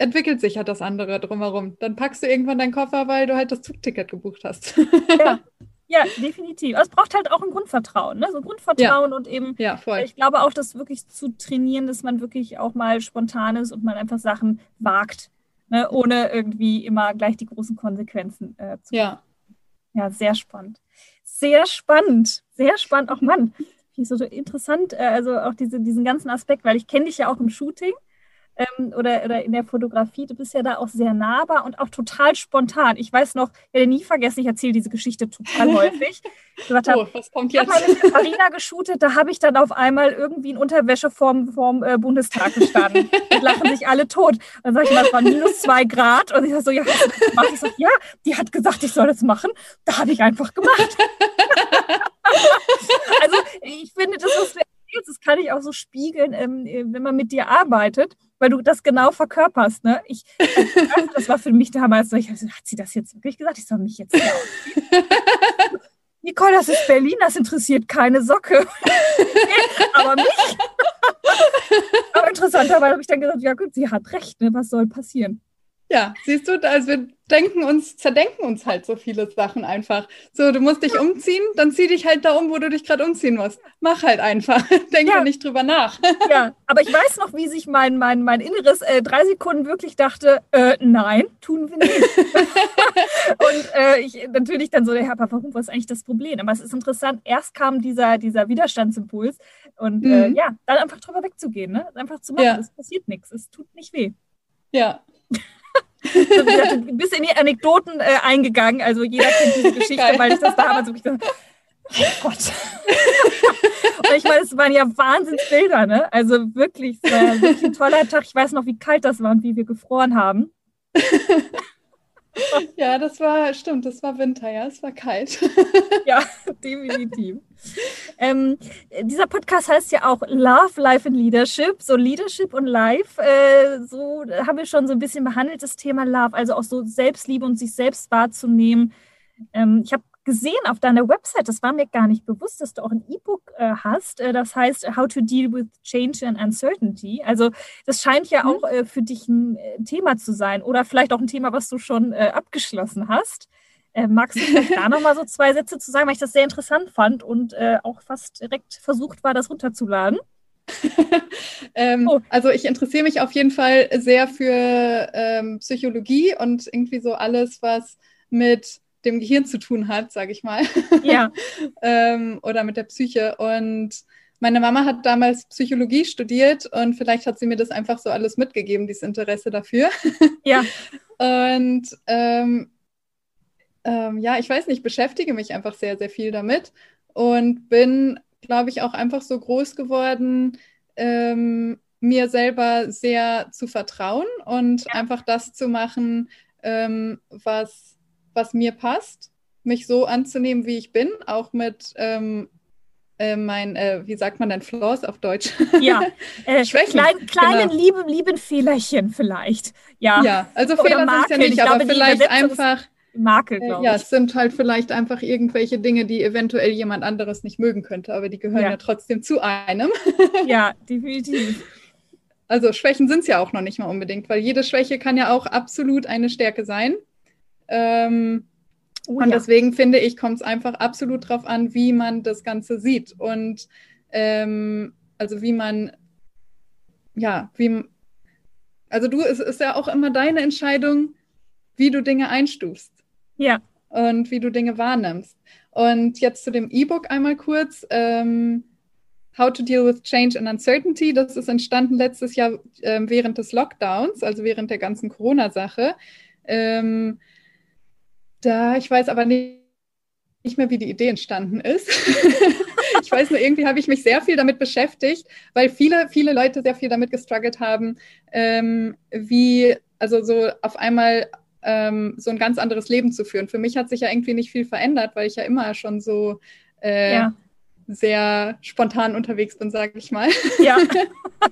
entwickelt sich ja das andere drumherum. Dann packst du irgendwann deinen Koffer, weil du halt das Zugticket gebucht hast. ja. ja, definitiv. es braucht halt auch ein Grundvertrauen, ne? So ein Grundvertrauen ja. und eben, ja, voll. ich glaube auch, das wirklich zu trainieren, dass man wirklich auch mal spontan ist und man einfach Sachen wagt, ne? ohne irgendwie immer gleich die großen Konsequenzen äh, zu Ja. Ja, sehr spannend. Sehr spannend. Sehr spannend. Auch Mann, finde ich so interessant, äh, also auch diese, diesen ganzen Aspekt, weil ich kenne dich ja auch im Shooting ähm, oder, oder in der Fotografie, du bist ja da auch sehr nahbar und auch total spontan. Ich weiß noch, ich werde nie vergessen, ich erzähle diese Geschichte total häufig. Gesagt oh, was kommt jetzt? Ich habe mit Farina geshootet, da habe ich dann auf einmal irgendwie in Unterwäsche vorm, vorm äh, Bundestag gestanden. und lachen sich alle tot. Und dann sage ich mal, es waren minus zwei Grad. Und ich sage so, ja, hast du das gemacht? Ich sage, ja, die hat gesagt, ich soll das machen. Da habe ich einfach gemacht. also ich finde, das, was erzählst, das kann ich auch so spiegeln, ähm, wenn man mit dir arbeitet weil du das genau verkörperst. Ne? Ich, also, das war für mich damals so, ich gesagt, hat sie das jetzt wirklich gesagt? Ich soll mich jetzt Nicole, das ist Berlin, das interessiert keine Socke. aber mich. aber interessanterweise habe ich dann gesagt, ja gut, sie hat recht, ne? was soll passieren? Ja, siehst du, also wir denken uns, zerdenken uns halt so viele Sachen einfach. So, du musst dich umziehen, dann zieh dich halt da um, wo du dich gerade umziehen musst. Mach halt einfach. Denke ja. nicht drüber nach. Ja, aber ich weiß noch, wie sich mein, mein, mein Inneres äh, drei Sekunden wirklich dachte, äh, nein, tun wir nicht. und äh, ich natürlich dann so, ja, aber warum, was ist eigentlich das Problem? Aber es ist interessant, erst kam dieser, dieser Widerstandsimpuls und äh, mhm. ja, dann einfach drüber wegzugehen, ne? einfach zu machen, ja. es passiert nichts, es tut nicht weh. Ja, so, gesagt, ein bisschen in die Anekdoten äh, eingegangen. Also jeder kennt diese Geschichte, Geil. weil ich das damals wirklich so, oh Gott. und ich meine, es waren ja Wahnsinnsbilder, ne? Also wirklich, es war wirklich ein toller Tag. Ich weiß noch, wie kalt das war und wie wir gefroren haben. ja, das war, stimmt, das war Winter, ja, es war kalt. ja, definitiv. Ähm, dieser Podcast heißt ja auch Love, Life and Leadership, so Leadership und Life. Äh, so haben wir schon so ein bisschen behandelt, das Thema Love, also auch so Selbstliebe und sich selbst wahrzunehmen. Ähm, ich habe gesehen auf deiner Website, das war mir gar nicht bewusst, dass du auch ein E-Book äh, hast, äh, das heißt How to Deal with Change and Uncertainty. Also das scheint ja mhm. auch äh, für dich ein äh, Thema zu sein oder vielleicht auch ein Thema, was du schon äh, abgeschlossen hast. Äh, magst du vielleicht da nochmal so zwei Sätze zu sagen, weil ich das sehr interessant fand und auch fast direkt versucht war, das runterzuladen? ähm, oh. Also ich interessiere mich auf jeden Fall sehr für ähm, Psychologie und irgendwie so alles, was mit dem Gehirn zu tun hat, sage ich mal. Ja. ähm, oder mit der Psyche. Und meine Mama hat damals Psychologie studiert und vielleicht hat sie mir das einfach so alles mitgegeben, dieses Interesse dafür. Ja. und ähm, ähm, ja, ich weiß nicht, beschäftige mich einfach sehr, sehr viel damit und bin, glaube ich, auch einfach so groß geworden, ähm, mir selber sehr zu vertrauen und ja. einfach das zu machen, ähm, was was mir passt, mich so anzunehmen, wie ich bin, auch mit ähm, äh, mein, äh, wie sagt man denn, Flaws auf Deutsch? Ja, äh, Schwächen. Klein, kleinen genau. lieben, lieben Fehlerchen vielleicht. Ja, ja also Fehler sind es ja nicht, aber glaube, vielleicht einfach. Makel, äh, glaube ich. Ja, es sind halt vielleicht einfach irgendwelche Dinge, die eventuell jemand anderes nicht mögen könnte, aber die gehören ja, ja trotzdem zu einem. ja, definitiv. Also Schwächen sind es ja auch noch nicht mal unbedingt, weil jede Schwäche kann ja auch absolut eine Stärke sein. Ähm, oh, und ja. deswegen finde ich, kommt es einfach absolut darauf an, wie man das Ganze sieht. Und ähm, also wie man, ja, wie, also du, es ist ja auch immer deine Entscheidung, wie du Dinge einstufst. Ja. Und wie du Dinge wahrnimmst. Und jetzt zu dem E-Book einmal kurz. Ähm, How to Deal with Change and Uncertainty. Das ist entstanden letztes Jahr äh, während des Lockdowns, also während der ganzen Corona-Sache. Ähm, da, ich weiß aber nicht, nicht mehr, wie die Idee entstanden ist. ich weiß nur, irgendwie habe ich mich sehr viel damit beschäftigt, weil viele, viele Leute sehr viel damit gestruggelt haben, ähm, wie, also so auf einmal ähm, so ein ganz anderes Leben zu führen. Für mich hat sich ja irgendwie nicht viel verändert, weil ich ja immer schon so äh, ja. sehr spontan unterwegs bin, sage ich mal. Ja.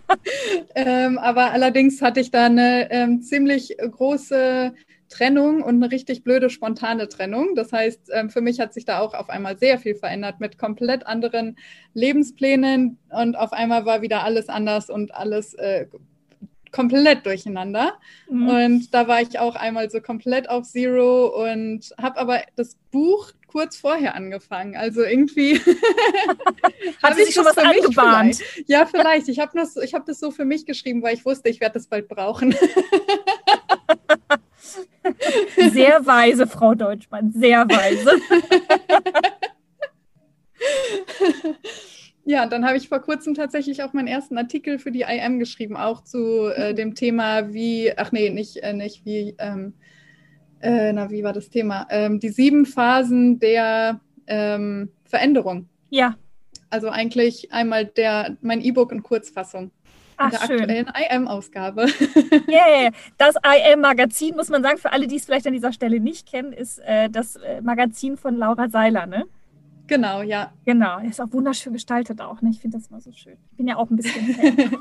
ähm, aber allerdings hatte ich da eine ähm, ziemlich große Trennung und eine richtig blöde spontane Trennung. Das heißt, ähm, für mich hat sich da auch auf einmal sehr viel verändert mit komplett anderen Lebensplänen und auf einmal war wieder alles anders und alles äh, komplett durcheinander. Mhm. Und da war ich auch einmal so komplett auf Zero und habe aber das Buch kurz vorher angefangen. Also irgendwie hat sich schon was angebahnt. Vielleicht. Ja, vielleicht. Ich habe hab das so für mich geschrieben, weil ich wusste, ich werde das bald brauchen. Sehr weise, Frau Deutschmann, sehr weise. Ja, dann habe ich vor kurzem tatsächlich auch meinen ersten Artikel für die IM geschrieben, auch zu äh, mhm. dem Thema, wie, ach nee, nicht, äh, nicht wie, ähm, äh, na, wie war das Thema? Ähm, die sieben Phasen der ähm, Veränderung. Ja. Also eigentlich einmal der, mein E-Book in Kurzfassung. Ach, in der schön. aktuellen IM-Ausgabe. Yeah, das IM-Magazin, muss man sagen, für alle, die es vielleicht an dieser Stelle nicht kennen, ist äh, das äh, Magazin von Laura Seiler, ne? Genau, ja. Genau, ist auch wunderschön gestaltet auch, ne? Ich finde das mal so schön. Ich bin ja auch ein bisschen.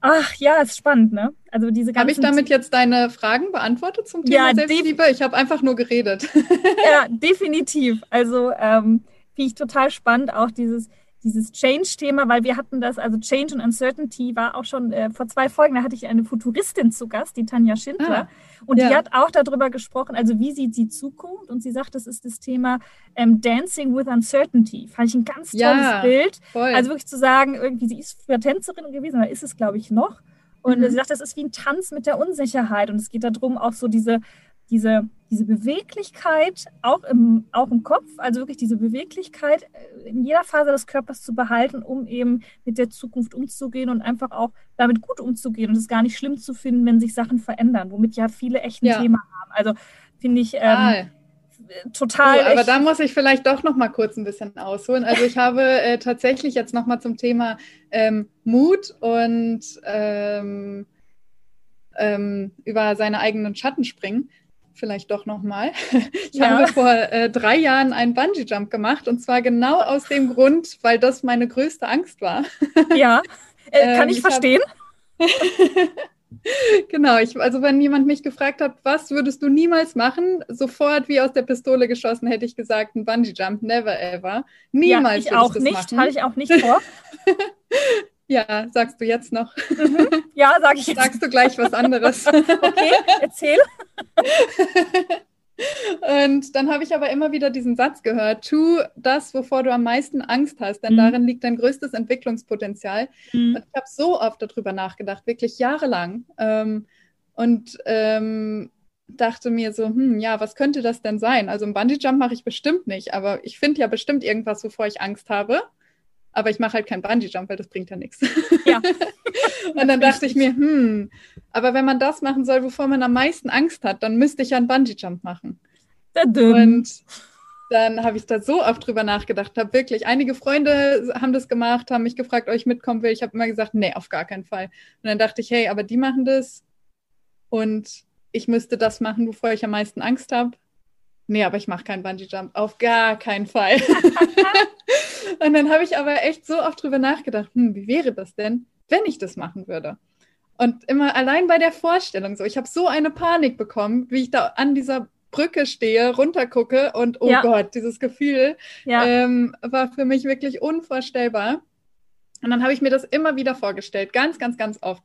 Ach ja, ist spannend, ne? Also diese Habe ich damit jetzt deine Fragen beantwortet zum Thema ja, Selbstliebe? Ich habe einfach nur geredet. ja, definitiv. Also ähm, finde ich total spannend, auch dieses, dieses Change-Thema, weil wir hatten das, also Change und Uncertainty war auch schon äh, vor zwei Folgen, da hatte ich eine Futuristin zu Gast, die Tanja Schindler. Ah, und ja. die hat auch darüber gesprochen, also wie sieht sie Zukunft? Und sie sagt, das ist das Thema ähm, Dancing with Uncertainty. Fand ich ein ganz tolles ja, Bild. Voll. Also wirklich zu sagen, irgendwie, sie ist früher Tänzerin gewesen, oder ist es, glaube ich, noch. Und mhm. sie sagt, das ist wie ein Tanz mit der Unsicherheit. Und es geht darum, auch so diese diese, diese Beweglichkeit auch im, auch im Kopf, also wirklich diese Beweglichkeit äh, in jeder Phase des Körpers zu behalten, um eben mit der Zukunft umzugehen und einfach auch damit gut umzugehen und es gar nicht schlimm zu finden, wenn sich Sachen verändern, womit ja viele echt ein ja. Thema haben. Also finde ich ähm, total. Oh, aber da muss ich vielleicht doch noch mal kurz ein bisschen ausholen. Also ich habe äh, tatsächlich jetzt noch mal zum Thema ähm, Mut und ähm, ähm, über seine eigenen Schatten springen. Vielleicht doch nochmal. Ich ja. habe vor äh, drei Jahren einen Bungee-Jump gemacht und zwar genau aus dem Grund, weil das meine größte Angst war. Ja, äh, kann ähm, ich, ich verstehen. genau, ich, also wenn jemand mich gefragt hat, was würdest du niemals machen, sofort wie aus der Pistole geschossen, hätte ich gesagt, ein Bungee-Jump, never ever. Niemals. Ja, ich auch nicht, hatte ich auch nicht vor. Ja, sagst du jetzt noch? Mhm. Ja, sag ich jetzt. Sagst du gleich was anderes? okay, erzähl. Und dann habe ich aber immer wieder diesen Satz gehört, tu das, wovor du am meisten Angst hast, denn mhm. darin liegt dein größtes Entwicklungspotenzial. Mhm. Und ich habe so oft darüber nachgedacht, wirklich jahrelang. Ähm, und ähm, dachte mir so, hm, ja, was könnte das denn sein? Also ein Bungee-Jump mache ich bestimmt nicht, aber ich finde ja bestimmt irgendwas, wovor ich Angst habe. Aber ich mache halt kein Bungee-Jump, weil das bringt ja nichts. Ja. und dann dachte ich mir, hm, aber wenn man das machen soll, wovor man am meisten Angst hat, dann müsste ich ja einen Bungee-Jump machen. Und dann habe ich da so oft drüber nachgedacht, habe wirklich, einige Freunde haben das gemacht, haben mich gefragt, ob ich mitkommen will. Ich habe immer gesagt, nee, auf gar keinen Fall. Und dann dachte ich, hey, aber die machen das und ich müsste das machen, wovor ich am meisten Angst habe. Nee, aber ich mache keinen Bungee-Jump. Auf gar keinen Fall. und dann habe ich aber echt so oft drüber nachgedacht, hm, wie wäre das denn, wenn ich das machen würde? Und immer allein bei der Vorstellung so, ich habe so eine Panik bekommen, wie ich da an dieser Brücke stehe, runtergucke und oh ja. Gott, dieses Gefühl ja. ähm, war für mich wirklich unvorstellbar. Und dann habe ich mir das immer wieder vorgestellt, ganz, ganz, ganz oft,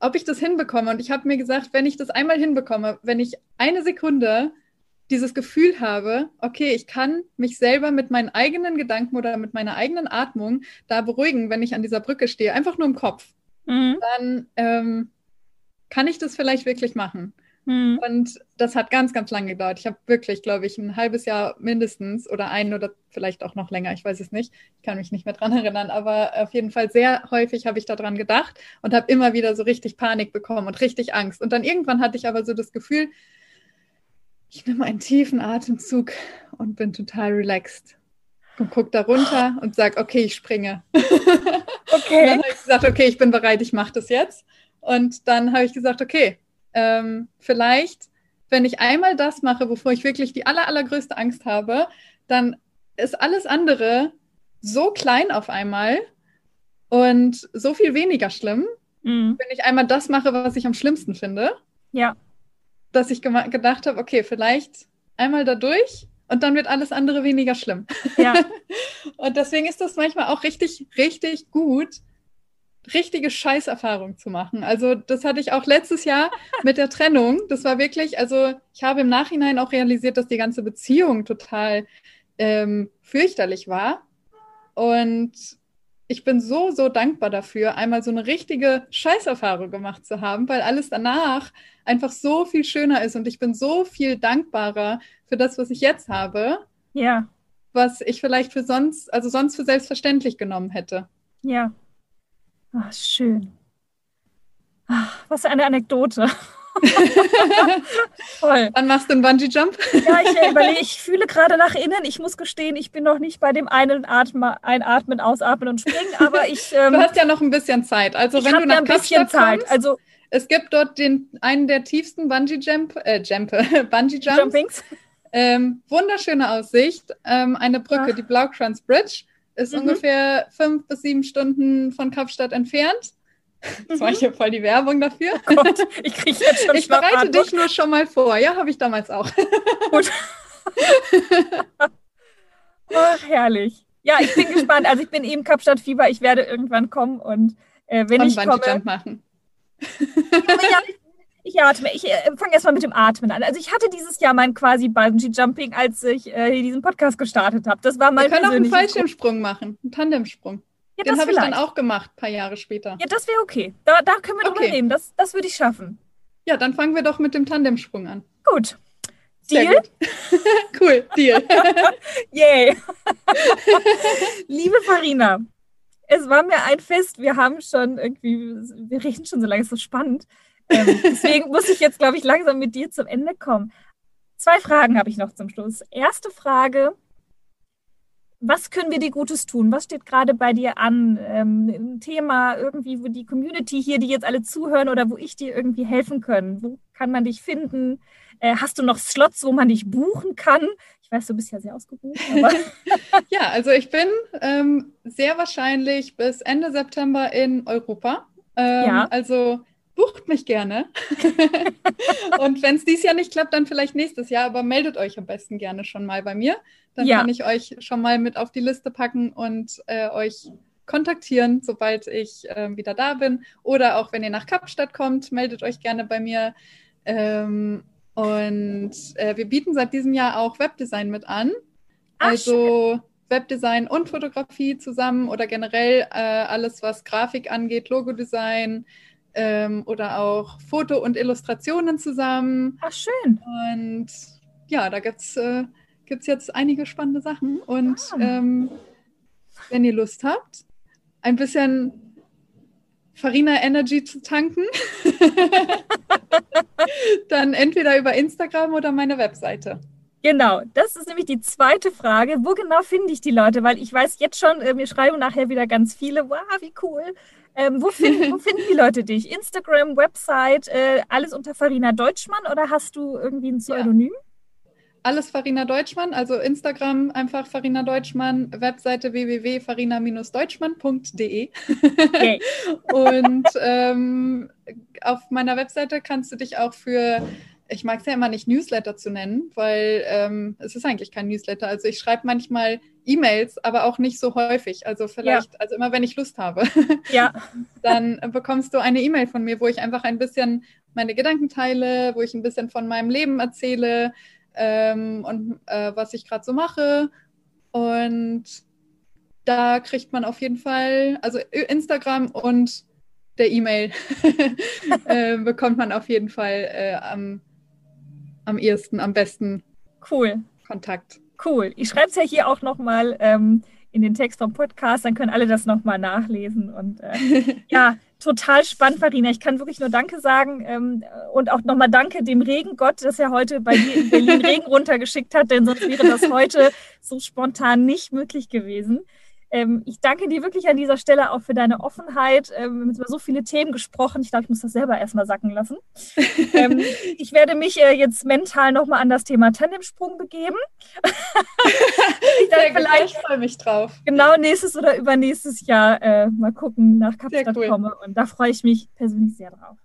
ob ich das hinbekomme. Und ich habe mir gesagt, wenn ich das einmal hinbekomme, wenn ich eine Sekunde dieses Gefühl habe, okay, ich kann mich selber mit meinen eigenen Gedanken oder mit meiner eigenen Atmung da beruhigen, wenn ich an dieser Brücke stehe, einfach nur im Kopf, mhm. dann ähm, kann ich das vielleicht wirklich machen. Mhm. Und das hat ganz, ganz lange gedauert. Ich habe wirklich, glaube ich, ein halbes Jahr mindestens oder ein oder vielleicht auch noch länger, ich weiß es nicht. Ich kann mich nicht mehr dran erinnern, aber auf jeden Fall sehr häufig habe ich daran gedacht und habe immer wieder so richtig Panik bekommen und richtig Angst. Und dann irgendwann hatte ich aber so das Gefühl, ich nehme einen tiefen Atemzug und bin total relaxed. Und gucke da runter und sage, okay, ich springe. Okay. dann habe ich gesagt, okay, ich bin bereit, ich mache das jetzt. Und dann habe ich gesagt, okay, ähm, vielleicht, wenn ich einmal das mache, bevor ich wirklich die aller, allergrößte Angst habe, dann ist alles andere so klein auf einmal und so viel weniger schlimm, mhm. wenn ich einmal das mache, was ich am schlimmsten finde. Ja dass ich gedacht habe, okay, vielleicht einmal da durch und dann wird alles andere weniger schlimm. Ja. und deswegen ist das manchmal auch richtig, richtig gut, richtige Scheißerfahrung zu machen. Also das hatte ich auch letztes Jahr mit der Trennung. Das war wirklich, also ich habe im Nachhinein auch realisiert, dass die ganze Beziehung total ähm, fürchterlich war. Und ich bin so, so dankbar dafür, einmal so eine richtige Scheißerfahrung gemacht zu haben, weil alles danach einfach so viel schöner ist und ich bin so viel dankbarer für das, was ich jetzt habe. Ja. Was ich vielleicht für sonst, also sonst für selbstverständlich genommen hätte. Ja. Ach, schön. Ach, was für eine Anekdote. Toll. Wann machst du einen Bungee-Jump? ja, ich überlege, ich fühle gerade nach innen. Ich muss gestehen, ich bin noch nicht bei dem einen Atmen, Einatmen, Ausatmen und Springen, aber ich. Ähm, du hast ja noch ein bisschen Zeit. Also wenn du nach ja ein bisschen Zeit. Kommst, also es gibt dort den einen der tiefsten Bungee-Jump, äh, Jump, Bungee-Jumps. Jumpings. Ähm, wunderschöne Aussicht. Ähm, eine Brücke, Ach. die Blaukranz Bridge, ist mhm. ungefähr fünf bis sieben Stunden von Kapstadt entfernt. Das war hier voll die Werbung dafür. Oh Gott, ich kriege jetzt schon Ich bereite dich nur schon mal vor. Ja, habe ich damals auch. Gut. Ach, herrlich. Ja, ich bin gespannt. Also ich bin eben Kapstadt-Fieber. Ich werde irgendwann kommen und äh, wenn und ich komme... Jump machen. ja, ich, ich atme. Ich äh, fange erstmal mit dem Atmen an. Also ich hatte dieses Jahr mein quasi Bungee-Jumping, als ich äh, diesen Podcast gestartet habe. Das war mein Wir können auch einen Fallschirmsprung machen, einen Tandemsprung. Ja, Den habe ich dann auch gemacht, ein paar Jahre später. Ja, das wäre okay. Da, da können wir okay. drüber reden. Das, das würde ich schaffen. Ja, dann fangen wir doch mit dem Tandemsprung an. Gut. Deal? Gut. cool, Deal. Yay. Liebe Farina, es war mir ein Fest. Wir haben schon irgendwie, wir reden schon so lange, ist so spannend. Ähm, deswegen muss ich jetzt, glaube ich, langsam mit dir zum Ende kommen. Zwei Fragen habe ich noch zum Schluss. Erste Frage: was können wir dir Gutes tun? Was steht gerade bei dir an? Ähm, ein Thema irgendwie, wo die Community hier, die jetzt alle zuhören oder wo ich dir irgendwie helfen kann? Wo kann man dich finden? Äh, hast du noch Slots, wo man dich buchen kann? Ich weiß, du bist ja sehr ausgebucht. ja, also ich bin ähm, sehr wahrscheinlich bis Ende September in Europa. Ähm, ja. Also bucht mich gerne. und wenn es dieses Jahr nicht klappt, dann vielleicht nächstes Jahr, aber meldet euch am besten gerne schon mal bei mir. Dann ja. kann ich euch schon mal mit auf die Liste packen und äh, euch kontaktieren, sobald ich äh, wieder da bin. Oder auch wenn ihr nach Kapstadt kommt, meldet euch gerne bei mir. Ähm, und äh, wir bieten seit diesem Jahr auch Webdesign mit an. Ach, also schön. Webdesign und Fotografie zusammen oder generell äh, alles, was Grafik angeht, Logodesign, ähm, oder auch Foto und Illustrationen zusammen. Ach, schön. Und ja, da gibt es äh, gibt's jetzt einige spannende Sachen. Und ah. ähm, wenn ihr Lust habt, ein bisschen Farina Energy zu tanken, dann entweder über Instagram oder meine Webseite. Genau, das ist nämlich die zweite Frage. Wo genau finde ich die Leute? Weil ich weiß jetzt schon, äh, wir schreiben nachher wieder ganz viele. Wow, wie cool. Ähm, wo, find, wo, finden die Leute dich? Instagram, Website, äh, alles unter Farina Deutschmann oder hast du irgendwie ein Pseudonym? Ja. Alles Farina Deutschmann, also Instagram einfach Farina Deutschmann, Webseite www.farina-deutschmann.de. Okay. Und ähm, auf meiner Webseite kannst du dich auch für ich mag es ja immer nicht Newsletter zu nennen, weil ähm, es ist eigentlich kein Newsletter. Also ich schreibe manchmal E-Mails, aber auch nicht so häufig. Also vielleicht, ja. also immer wenn ich Lust habe, ja. dann bekommst du eine E-Mail von mir, wo ich einfach ein bisschen meine Gedanken teile, wo ich ein bisschen von meinem Leben erzähle ähm, und äh, was ich gerade so mache. Und da kriegt man auf jeden Fall, also Instagram und der E-Mail äh, bekommt man auf jeden Fall äh, am am ehesten, am besten cool. Kontakt. Cool. Ich schreibe es ja hier auch nochmal ähm, in den Text vom Podcast, dann können alle das nochmal nachlesen. Und äh, ja, total spannend, Farina. Ich kann wirklich nur Danke sagen ähm, und auch nochmal Danke dem Regengott, dass er heute bei dir in Berlin Regen runtergeschickt hat, denn sonst wäre das heute so spontan nicht möglich gewesen. Ähm, ich danke dir wirklich an dieser Stelle auch für deine Offenheit. Ähm, wir haben über so viele Themen gesprochen. Ich glaube, ich muss das selber erstmal sacken lassen. ähm, ich werde mich äh, jetzt mental nochmal an das Thema Tandemsprung begeben. ich Sehr vielleicht, ich freue mich drauf. Genau nächstes oder übernächstes Jahr äh, mal gucken, nach Kapstadt cool. komme. Und da freue ich mich persönlich sehr drauf.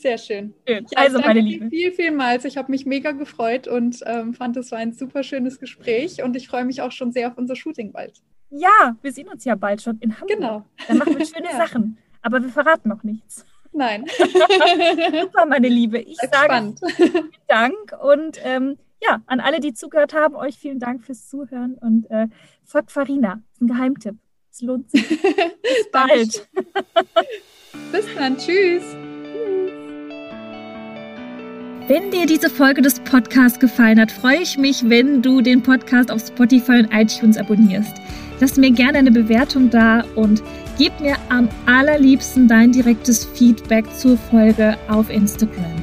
Sehr schön. schön. Ja, also, meine Liebe. Viel, vielmals. Ich habe mich mega gefreut und ähm, fand, es war ein super schönes Gespräch. Und ich freue mich auch schon sehr auf unser Shooting bald. Ja, wir sehen uns ja bald schon in Hamburg. Genau. Dann machen wir schöne ja. Sachen. Aber wir verraten noch nichts. Nein. Super, meine Liebe. Ich sage vielen Dank und ähm, ja, an alle, die zugehört haben, euch vielen Dank fürs Zuhören und äh, folgt Farina. Das ist ein Geheimtipp. Es lohnt sich. Bis bald. Bis dann. Tschüss. Wenn dir diese Folge des Podcasts gefallen hat, freue ich mich, wenn du den Podcast auf Spotify und iTunes abonnierst. Lass mir gerne eine Bewertung da und gib mir am allerliebsten dein direktes Feedback zur Folge auf Instagram.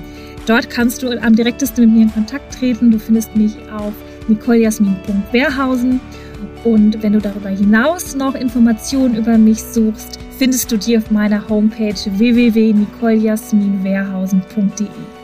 Dort kannst du am direktesten mit mir in Kontakt treten. Du findest mich auf nicolejasmin.wehrhausen. Und wenn du darüber hinaus noch Informationen über mich suchst, findest du die auf meiner Homepage www.nicoljasminwehrhausen.de.